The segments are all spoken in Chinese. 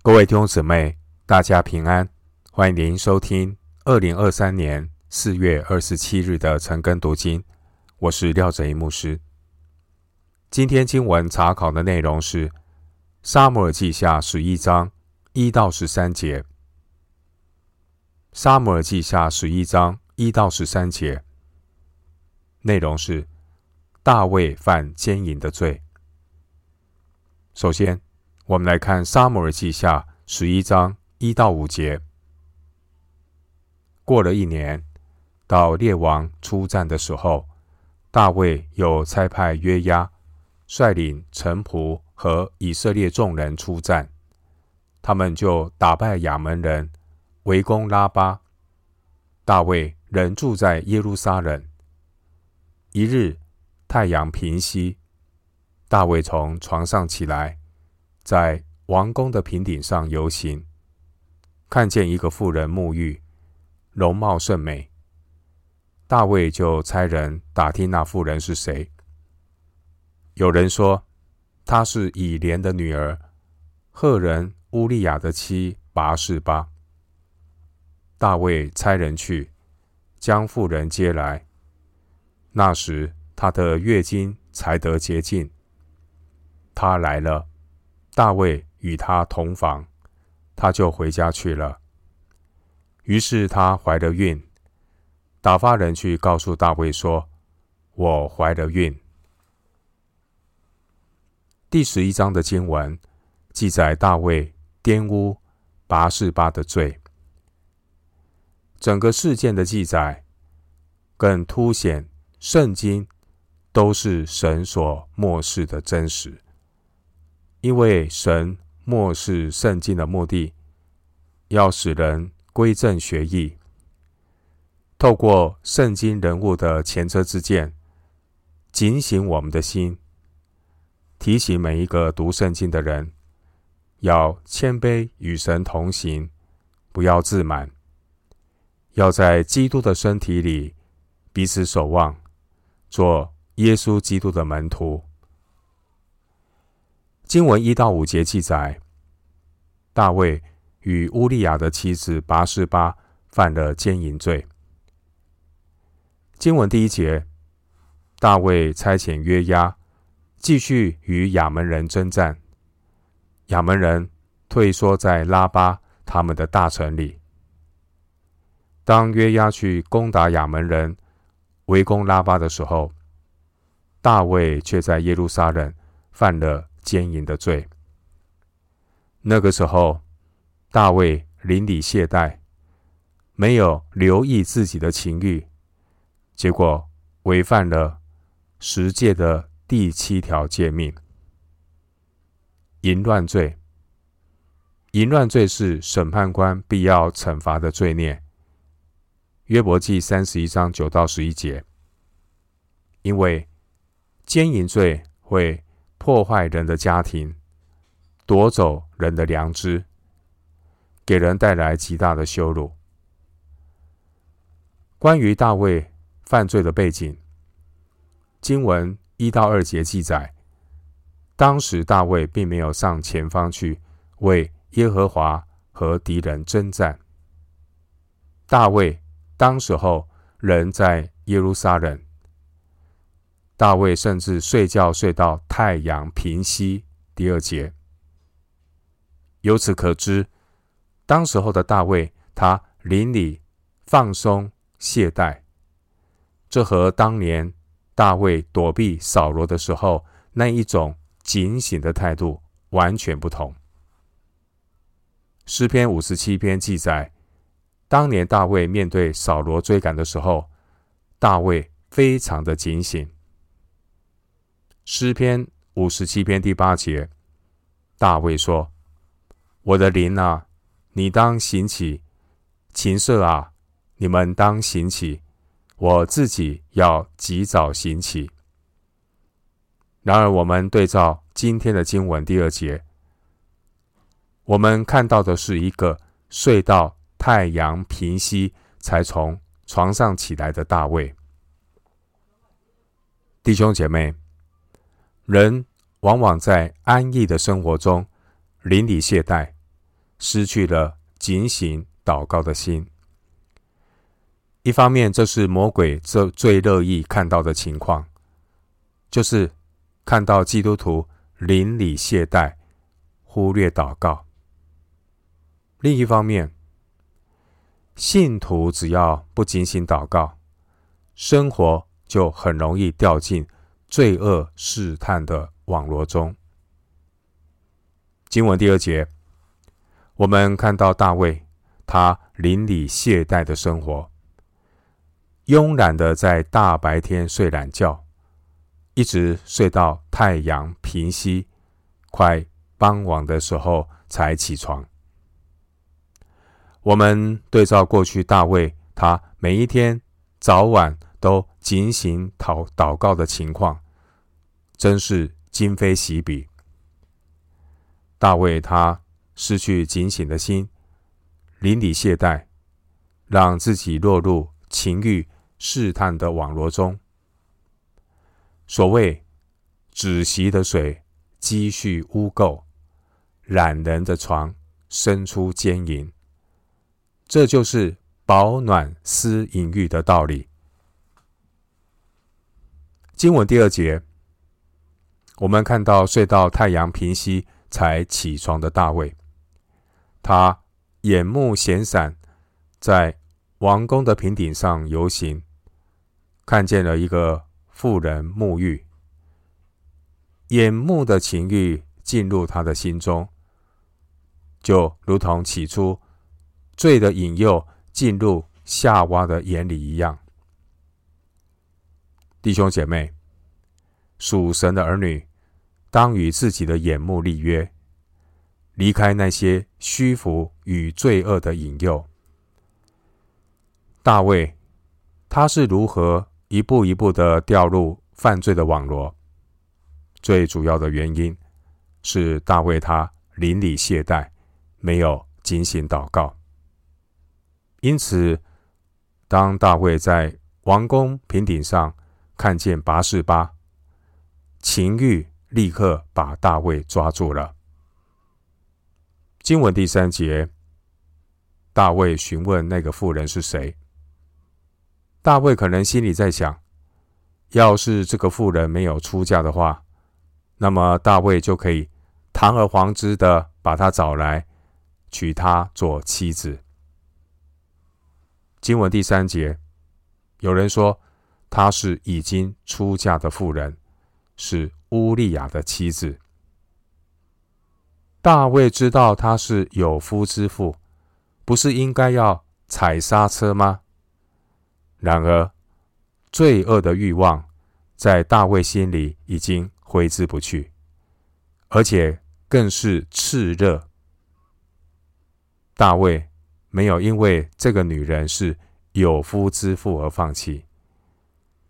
各位弟兄姊妹，大家平安！欢迎您收听二零二三年四月二十七日的晨更读经。我是廖哲一牧师。今天经文查考的内容是《撒母耳记下》十一章一到十三节。《撒母耳记下》十一章一到十三节内容是大卫犯奸淫的罪。首先，我们来看《撒母耳记下》十一章一到五节。过了一年，到列王出战的时候，大卫又差派约押率领臣仆和以色列众人出战，他们就打败亚扪人，围攻拉巴。大卫仍住在耶路撒冷。一日，太阳平西，大卫从床上起来。在王宫的平顶上游行，看见一个妇人沐浴，容貌甚美。大卫就差人打听那妇人是谁。有人说她是以莲的女儿，赫人乌利亚的妻拔示巴。大卫差人去将妇人接来。那时她的月经才得洁净。她来了。大卫与他同房，他就回家去了。于是他怀了孕，打发人去告诉大卫说：“我怀了孕。”第十一章的经文记载大卫玷污拔示巴的罪。整个事件的记载更凸显圣经都是神所默示的真实。因为神默示圣经的目的，要使人归正学义。透过圣经人物的前车之鉴，警醒我们的心，提醒每一个读圣经的人，要谦卑与神同行，不要自满，要在基督的身体里彼此守望，做耶稣基督的门徒。经文一到五节记载，大卫与乌利亚的妻子拔示巴犯了奸淫罪。经文第一节，大卫差遣约押继续与亚门人征战，亚门人退缩在拉巴他们的大城里。当约押去攻打亚门人，围攻拉巴的时候，大卫却在耶路撒冷犯了。奸淫的罪。那个时候，大卫邻里懈怠，没有留意自己的情欲，结果违反了十诫的第七条诫命。淫乱罪，淫乱罪是审判官必要惩罚的罪孽。约伯记三十一章九到十一节，因为奸淫罪会。破坏人的家庭，夺走人的良知，给人带来极大的羞辱。关于大卫犯罪的背景，经文一到二节记载，当时大卫并没有上前方去为耶和华和敌人征战。大卫当时候人在耶路撒冷。大卫甚至睡觉睡到太阳平西。第二节，由此可知，当时候的大卫，他邻里放松懈怠，这和当年大卫躲避扫罗的时候那一种警醒的态度完全不同。诗篇五十七篇记载，当年大卫面对扫罗追赶的时候，大卫非常的警醒。诗篇五十七篇第八节，大卫说：“我的灵啊，你当醒起；琴瑟啊，你们当醒起。我自己要及早醒起。”然而，我们对照今天的经文第二节，我们看到的是一个睡到太阳平西才从床上起来的大卫。弟兄姐妹。人往往在安逸的生活中邻里懈怠，失去了警醒祷告的心。一方面，这是魔鬼最最乐意看到的情况，就是看到基督徒邻里懈怠、忽略祷告。另一方面，信徒只要不警醒祷告，生活就很容易掉进罪恶试探的网罗中。经文第二节，我们看到大卫，他邻里懈怠的生活，慵懒的在大白天睡懒觉，一直睡到太阳平息，快傍晚的时候才起床。我们对照过去大卫，他每一天早晚都警醒祷祷告的情况，真是今非昔比。大卫他失去警醒的心，邻里懈怠，让自己落入情欲试探的网罗中。所谓止息的水积蓄污垢，懒人的床生出奸淫，这就是饱暖思淫欲的道理。经文第二节，我们看到睡到太阳平西。才起床的大卫，他眼目闲散，在王宫的平顶上游行，看见了一个妇人沐浴，眼目的情欲进入他的心中，就如同起初罪的引诱进入夏娃的眼里一样。弟兄姐妹，属神的儿女。当与自己的眼目立约，离开那些虚浮与罪恶的引诱。大卫，他是如何一步一步的掉入犯罪的网罗？最主要的原因是大卫他邻里懈怠，没有警醒祷告。因此，当大卫在王宫平顶上看见拔示巴，情欲。立刻把大卫抓住了。经文第三节，大卫询问那个妇人是谁。大卫可能心里在想：要是这个妇人没有出嫁的话，那么大卫就可以堂而皇之的把她找来，娶她做妻子。经文第三节，有人说她是已经出嫁的妇人，是。乌利亚的妻子，大卫知道她是有夫之妇，不是应该要踩刹车吗？然而，罪恶的欲望在大卫心里已经挥之不去，而且更是炽热。大卫没有因为这个女人是有夫之妇而放弃，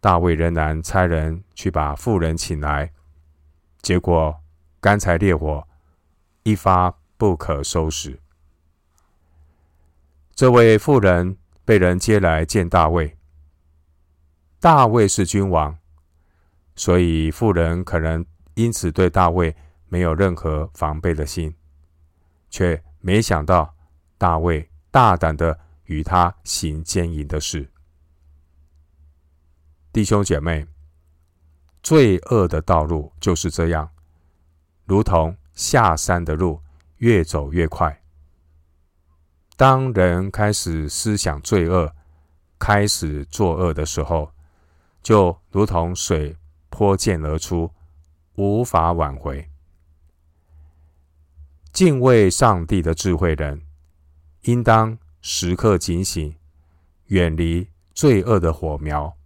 大卫仍然差人去把妇人请来。结果，干柴烈火，一发不可收拾。这位妇人被人接来见大卫。大卫是君王，所以妇人可能因此对大卫没有任何防备的心，却没想到大卫大胆的与他行奸淫的事。弟兄姐妹。罪恶的道路就是这样，如同下山的路，越走越快。当人开始思想罪恶，开始作恶的时候，就如同水泼溅而出，无法挽回。敬畏上帝的智慧人，应当时刻警醒，远离罪恶的火苗。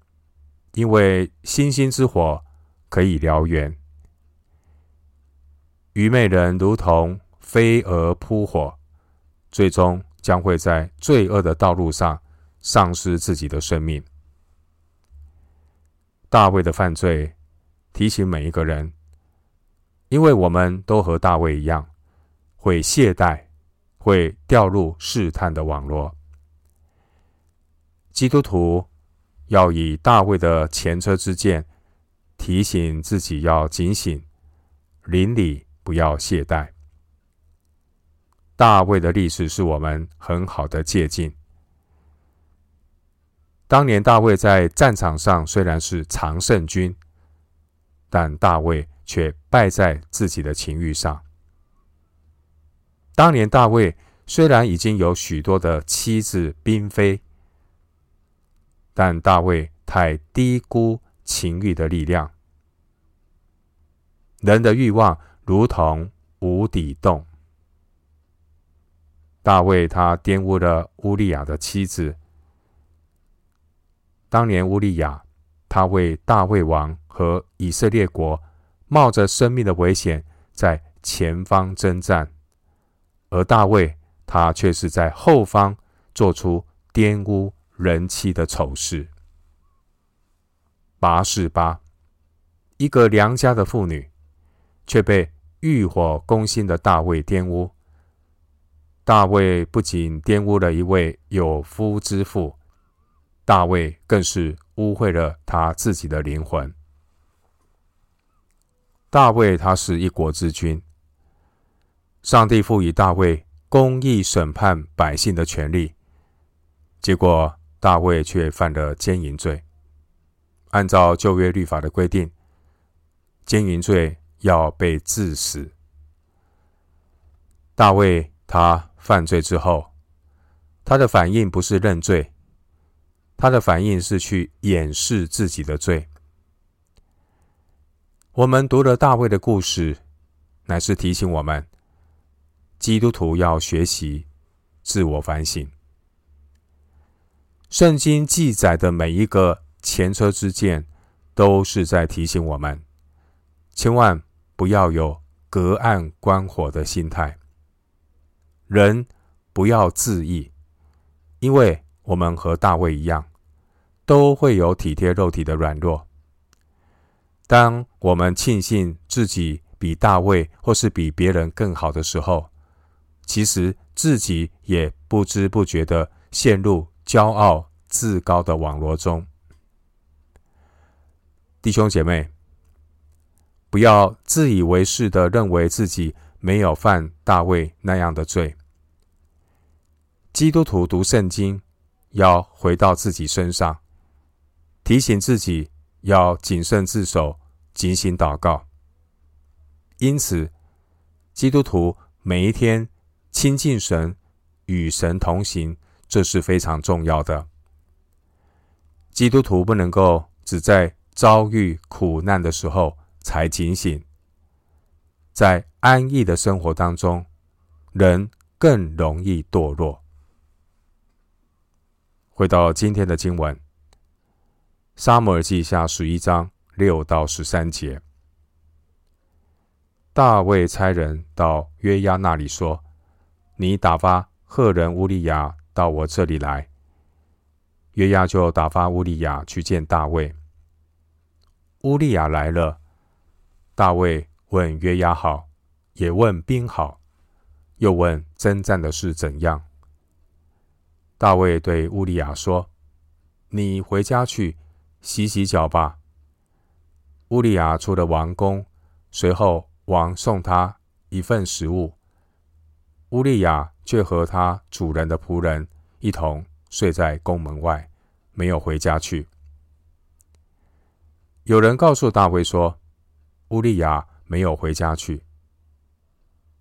因为星星之火可以燎原，愚昧人如同飞蛾扑火，最终将会在罪恶的道路上丧失自己的生命。大卫的犯罪提醒每一个人，因为我们都和大卫一样，会懈怠，会掉入试探的网络。基督徒。要以大卫的前车之鉴，提醒自己要警醒，邻里不要懈怠。大卫的历史是我们很好的借鉴。当年大卫在战场上虽然是常胜军，但大卫却败在自己的情欲上。当年大卫虽然已经有许多的妻子嫔妃，但大卫太低估情欲的力量。人的欲望如同无底洞。大卫他玷污了乌利亚的妻子。当年乌利亚，他为大卫王和以色列国冒着生命的危险在前方征战，而大卫他却是在后方做出玷污人妻的丑事。拔示巴，一个良家的妇女，却被欲火攻心的大卫玷污。大卫不仅玷污了一位有夫之妇。大卫更是污秽了他自己的灵魂。大卫他是一国之君，上帝赋予大卫公义审判百姓的权利，结果大卫却犯了奸淫罪。按照旧约律法的规定，奸淫罪要被致死。大卫他犯罪之后，他的反应不是认罪。他的反应是去掩饰自己的罪。我们读了大卫的故事，乃是提醒我们，基督徒要学习自我反省。圣经记载的每一个前车之鉴，都是在提醒我们，千万不要有隔岸观火的心态。人不要自义，因为我们和大卫一样。都会有体贴肉体的软弱。当我们庆幸自己比大卫或是比别人更好的时候，其实自己也不知不觉的陷入骄傲自高的网罗中。弟兄姐妹，不要自以为是的认为自己没有犯大卫那样的罪。基督徒读圣经，要回到自己身上。提醒自己要谨慎自守，警醒祷告。因此，基督徒每一天亲近神，与神同行，这是非常重要的。基督徒不能够只在遭遇苦难的时候才警醒，在安逸的生活当中，人更容易堕落。回到今天的经文。撒母耳记下十一章六到十三节，大卫差人到约押那里说：“你打发赫人乌利亚到我这里来。”约押就打发乌利亚去见大卫。乌利亚来了，大卫问约押好，也问兵好，又问征战的事怎样。大卫对乌利亚说：“你回家去。”洗洗脚吧。乌利亚出了王宫，随后王送他一份食物。乌利亚却和他主人的仆人一同睡在宫门外，没有回家去。有人告诉大卫说，乌利亚没有回家去。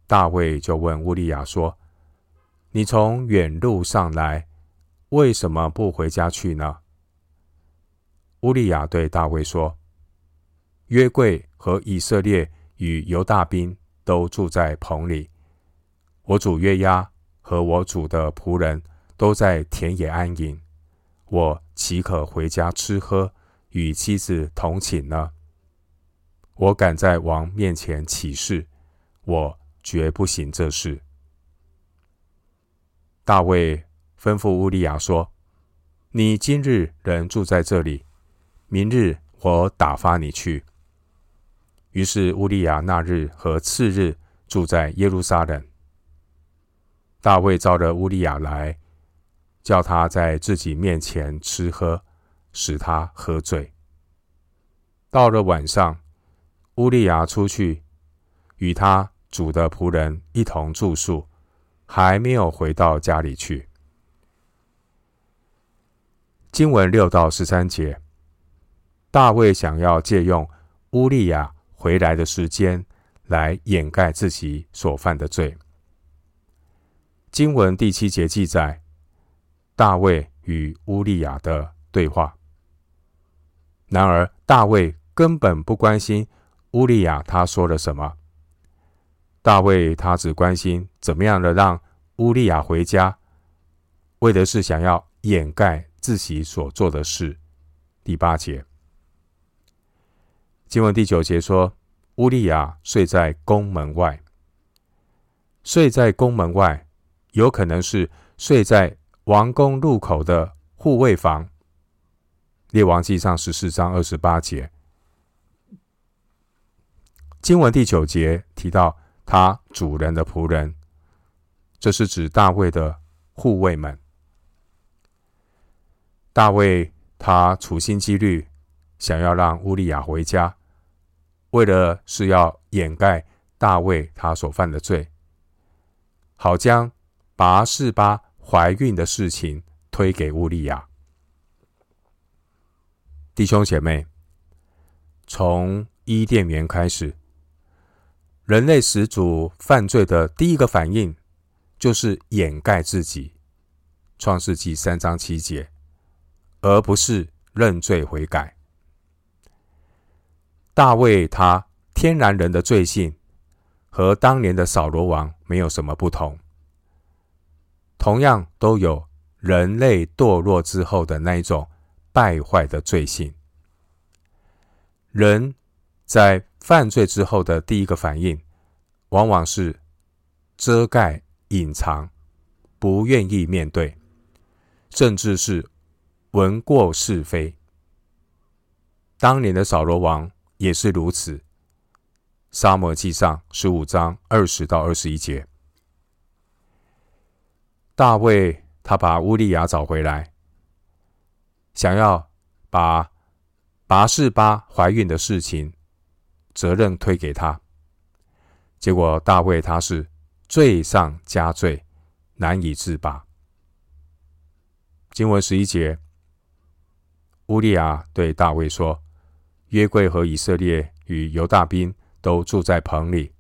大卫就问乌利亚说：“你从远路上来，为什么不回家去呢？”乌利亚对大卫说：“约柜和以色列与犹大兵都住在棚里，我主约押和我主的仆人都在田野安营，我岂可回家吃喝，与妻子同寝呢？我敢在王面前起誓，我绝不行这事。”大卫吩咐乌利亚说：“你今日仍住在这里。”明日我打发你去。于是乌利亚那日和次日住在耶路撒冷。大卫召了乌利亚来，叫他在自己面前吃喝，使他喝醉。到了晚上，乌利亚出去，与他主的仆人一同住宿，还没有回到家里去。经文六到十三节，大卫想要借用乌利亚回来的时间来掩盖自己所犯的罪。经文第七节记载，大卫与乌利亚的对话。然而，大卫根本不关心乌利亚他说了什么。大卫他只关心怎么样的让乌利亚回家，为的是想要掩盖自己所做的事。第八节，经文第九节说，乌利亚睡在宫门外，睡在宫门外。有可能是睡在王宫入口的护卫房。列王记上十四章二十八节，经文第九节提到他主人的仆人，这是指大卫的护卫们。大卫他处心积虑想要让乌利亚回家，为了是要掩盖大卫他所犯的罪，好将。拔示巴怀孕的事情推给乌利亚。弟兄姐妹，从伊甸园开始，人类始祖犯罪的第一个反应就是掩盖自己，《创世纪》三章七节，而不是认罪悔改。大卫他天然人的罪性和当年的扫罗王没有什么不同。同样都有人类堕落之后的那一种败坏的罪性。人在犯罪之后的第一个反应，往往是遮盖、隐藏，不愿意面对，甚至是闻过是非。当年的扫罗王也是如此。沙漠记上十五章二十到二十一节。大卫他把乌利亚找回来，想要把拔士巴怀孕的事情责任推给他，结果大卫他是罪上加罪，难以自拔。经文十一节，乌利亚对大卫说：“约柜和以色列与犹大兵都住在棚里，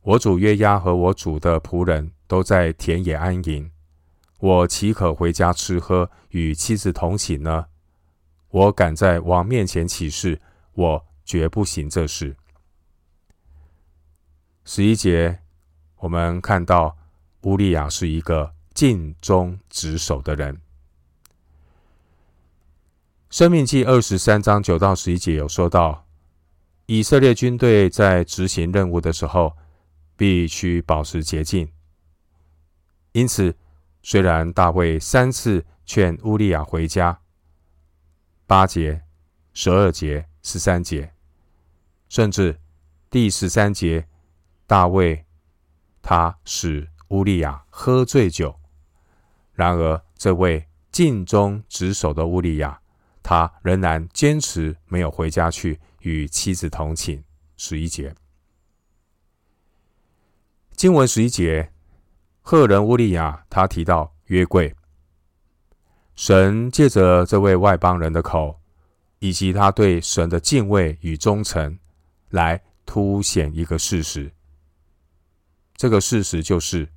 我主约押和我主的仆人都在田野安营。”我岂可回家吃喝，与妻子同寝呢？我敢在王面前起誓，我绝不行这事。十一节，我们看到乌利亚是一个尽忠职守的人。生命记二十三章九到十一节有说到，以色列军队在执行任务的时候，必须保持洁净，因此。虽然大卫三次劝乌利亚回家，八节、十二节、十三节，甚至第十三节，大卫他使乌利亚喝醉酒。然而，这位尽忠职守的乌利亚，他仍然坚持没有回家去与妻子同寝。十一节，经文十一节。赫人乌利亚，他提到约柜，神借着这位外邦人的口，以及他对神的敬畏与忠诚，来凸显一个事实。这个事实就是，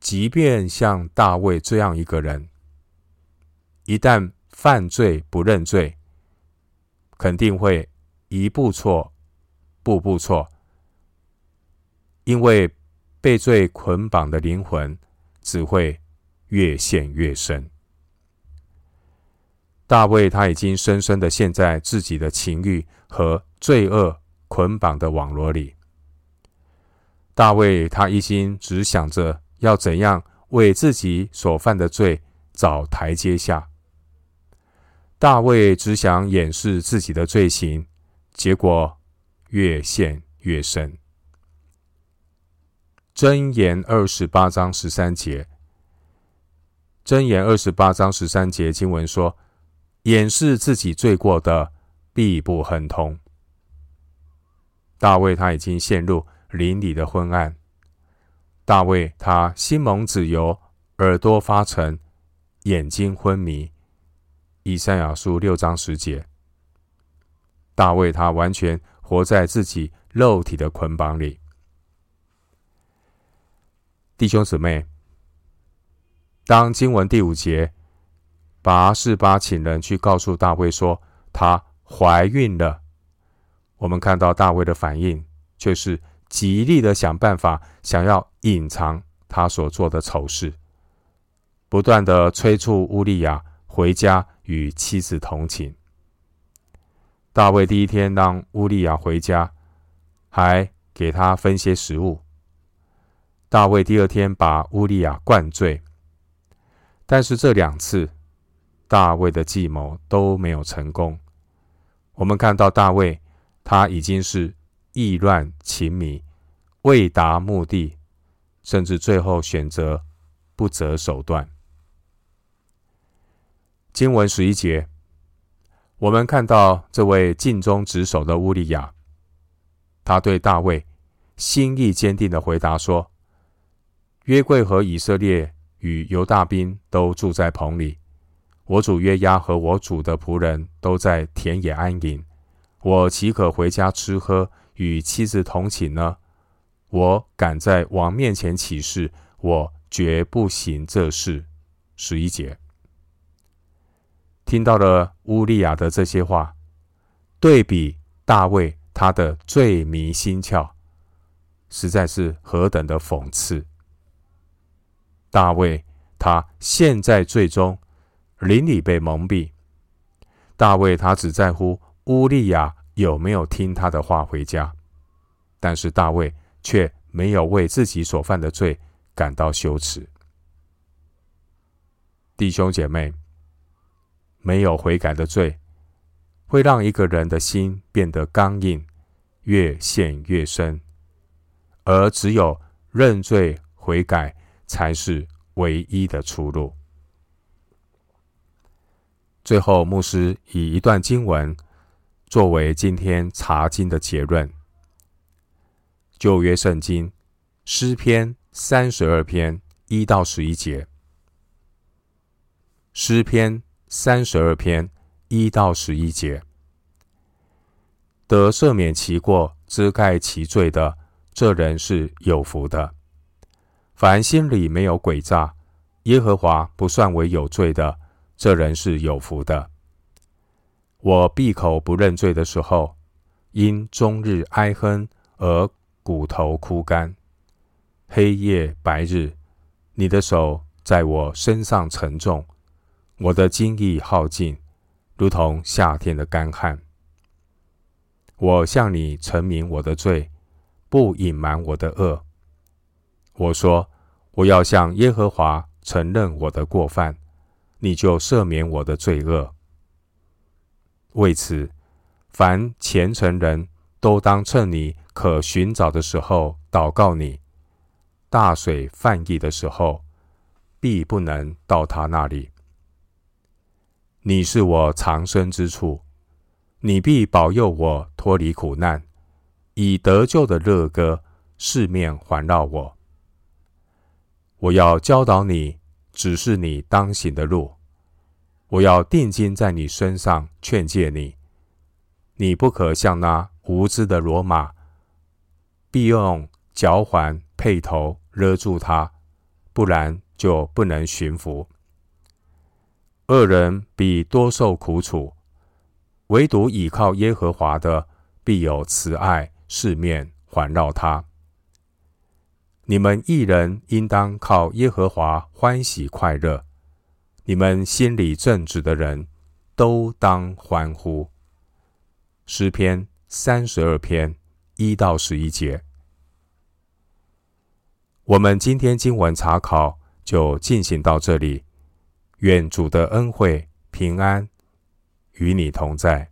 即便像大卫这样一个人，一旦犯罪不认罪，肯定会一步错，步步错，因为。被罪捆绑的灵魂只会越陷越深。大卫他已经深深的陷在自己的情欲和罪恶捆绑的网罗里。大卫他一心只想着要怎样为自己所犯的罪找台阶下。大卫只想掩饰自己的罪行，结果越陷越深。箴言二十八章十三节，箴言二十八章十三节经文说：“掩饰自己罪过的，必不亨通。”大卫他已经陷入灵里的昏暗，大卫他心蒙子油，耳朵发沉，眼睛昏迷。以赛亚书六章十节，大卫他完全活在自己肉体的捆绑里。弟兄姊妹，当经文第五节，拔示巴请人去告诉大卫说她怀孕了，我们看到大卫的反应却是极力的想办法，想要隐藏他所做的丑事，不断的催促乌利亚回家与妻子同寝。大卫第一天让乌利亚回家，还给他分些食物。大卫第二天把乌利亚灌醉，但是这两次大卫的计谋都没有成功。我们看到大卫他已经是意乱情迷，未达目的，甚至最后选择不择手段。经文十一节，我们看到这位尽忠职守的乌利亚，他对大卫心意坚定的回答说。约柜和以色列与犹大兵都住在棚里，我主约押和我主的仆人都在田野安营。我岂可回家吃喝，与妻子同寝呢？我敢在王面前起誓，我绝不行这事。十一节，听到了乌利亚的这些话，对比大卫他的罪迷心窍，实在是何等的讽刺。大卫，他现在最终邻里被蒙蔽。大卫他只在乎乌利亚有没有听他的话回家，但是大卫却没有为自己所犯的罪感到羞耻。弟兄姐妹，没有悔改的罪，会让一个人的心变得刚硬，越陷越深，而只有认罪悔改。才是唯一的出路。最后，牧师以一段经文作为今天查经的结论：旧约圣经诗篇三十二篇一到十一节。诗篇三十二篇一到十一节，得赦免其过、遮盖其罪的，这人是有福的。凡心里没有诡诈，耶和华不算为有罪的，这人是有福的。我闭口不认罪的时候，因终日哀哼而骨头枯干，黑夜白日，你的手在我身上沉重，我的精意耗尽，如同夏天的干旱。我向你陈明我的罪，不隐瞒我的恶。我说：“我要向耶和华承认我的过犯，你就赦免我的罪恶。”为此，凡虔诚人都当趁你可寻找的时候祷告你。大水泛溢的时候，必不能到他那里。你是我藏身之处，你必保佑我脱离苦难，以得救的乐歌四面环绕我。我要教导你，指示你当行的路。我要定睛在你身上，劝诫你。你不可像那无知的骡马，必用脚环配头勒住它，不然就不能驯服。恶人必多受苦楚，唯独倚靠耶和华的，必有慈爱四面环绕他。你们一人应当靠耶和华欢喜快乐，你们心里正直的人都当欢呼。诗篇三十二篇一到十一节。我们今天经文查考就进行到这里，愿主的恩惠平安与你同在。